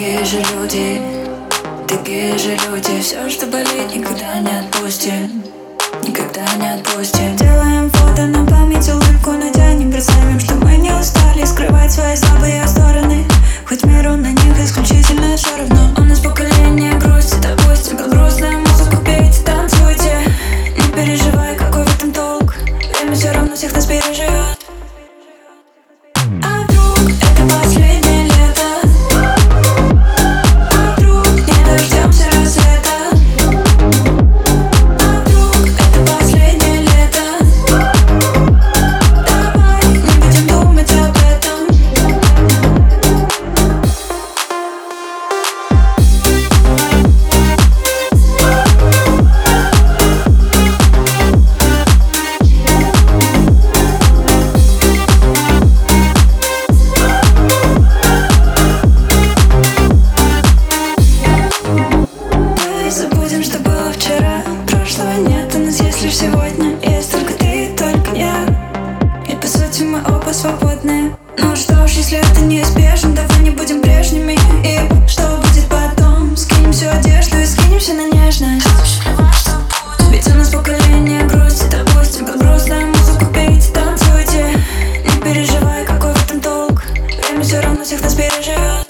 Такие же люди, такие же люди. Все, что болит, никогда не отпустим Никогда не отпустим Делаем фото на память, улыбку натянем Представим, что мы не устали скрывать свои слабые стороны. Хоть миру на них исключительно все равно. У нас поколение грусти, допустим, под грустную музыку пейте, танцуйте Не переживай, какой в этом толк. Время все равно всех нас переживет А вдруг это последний прошлого нет У нас есть лишь сегодня. Есть только ты и только я. И по сути мы оба свободные. Ну что ж, если это неизбежно Давай не будем прежними. И что будет потом? Скинем всю одежду и скинемся на нежность. Ведь у нас поколение грусти Допустим, под грустная музыку пейте, танцуйте. Не переживай, какой в этом толк. Время все равно всех нас переживет.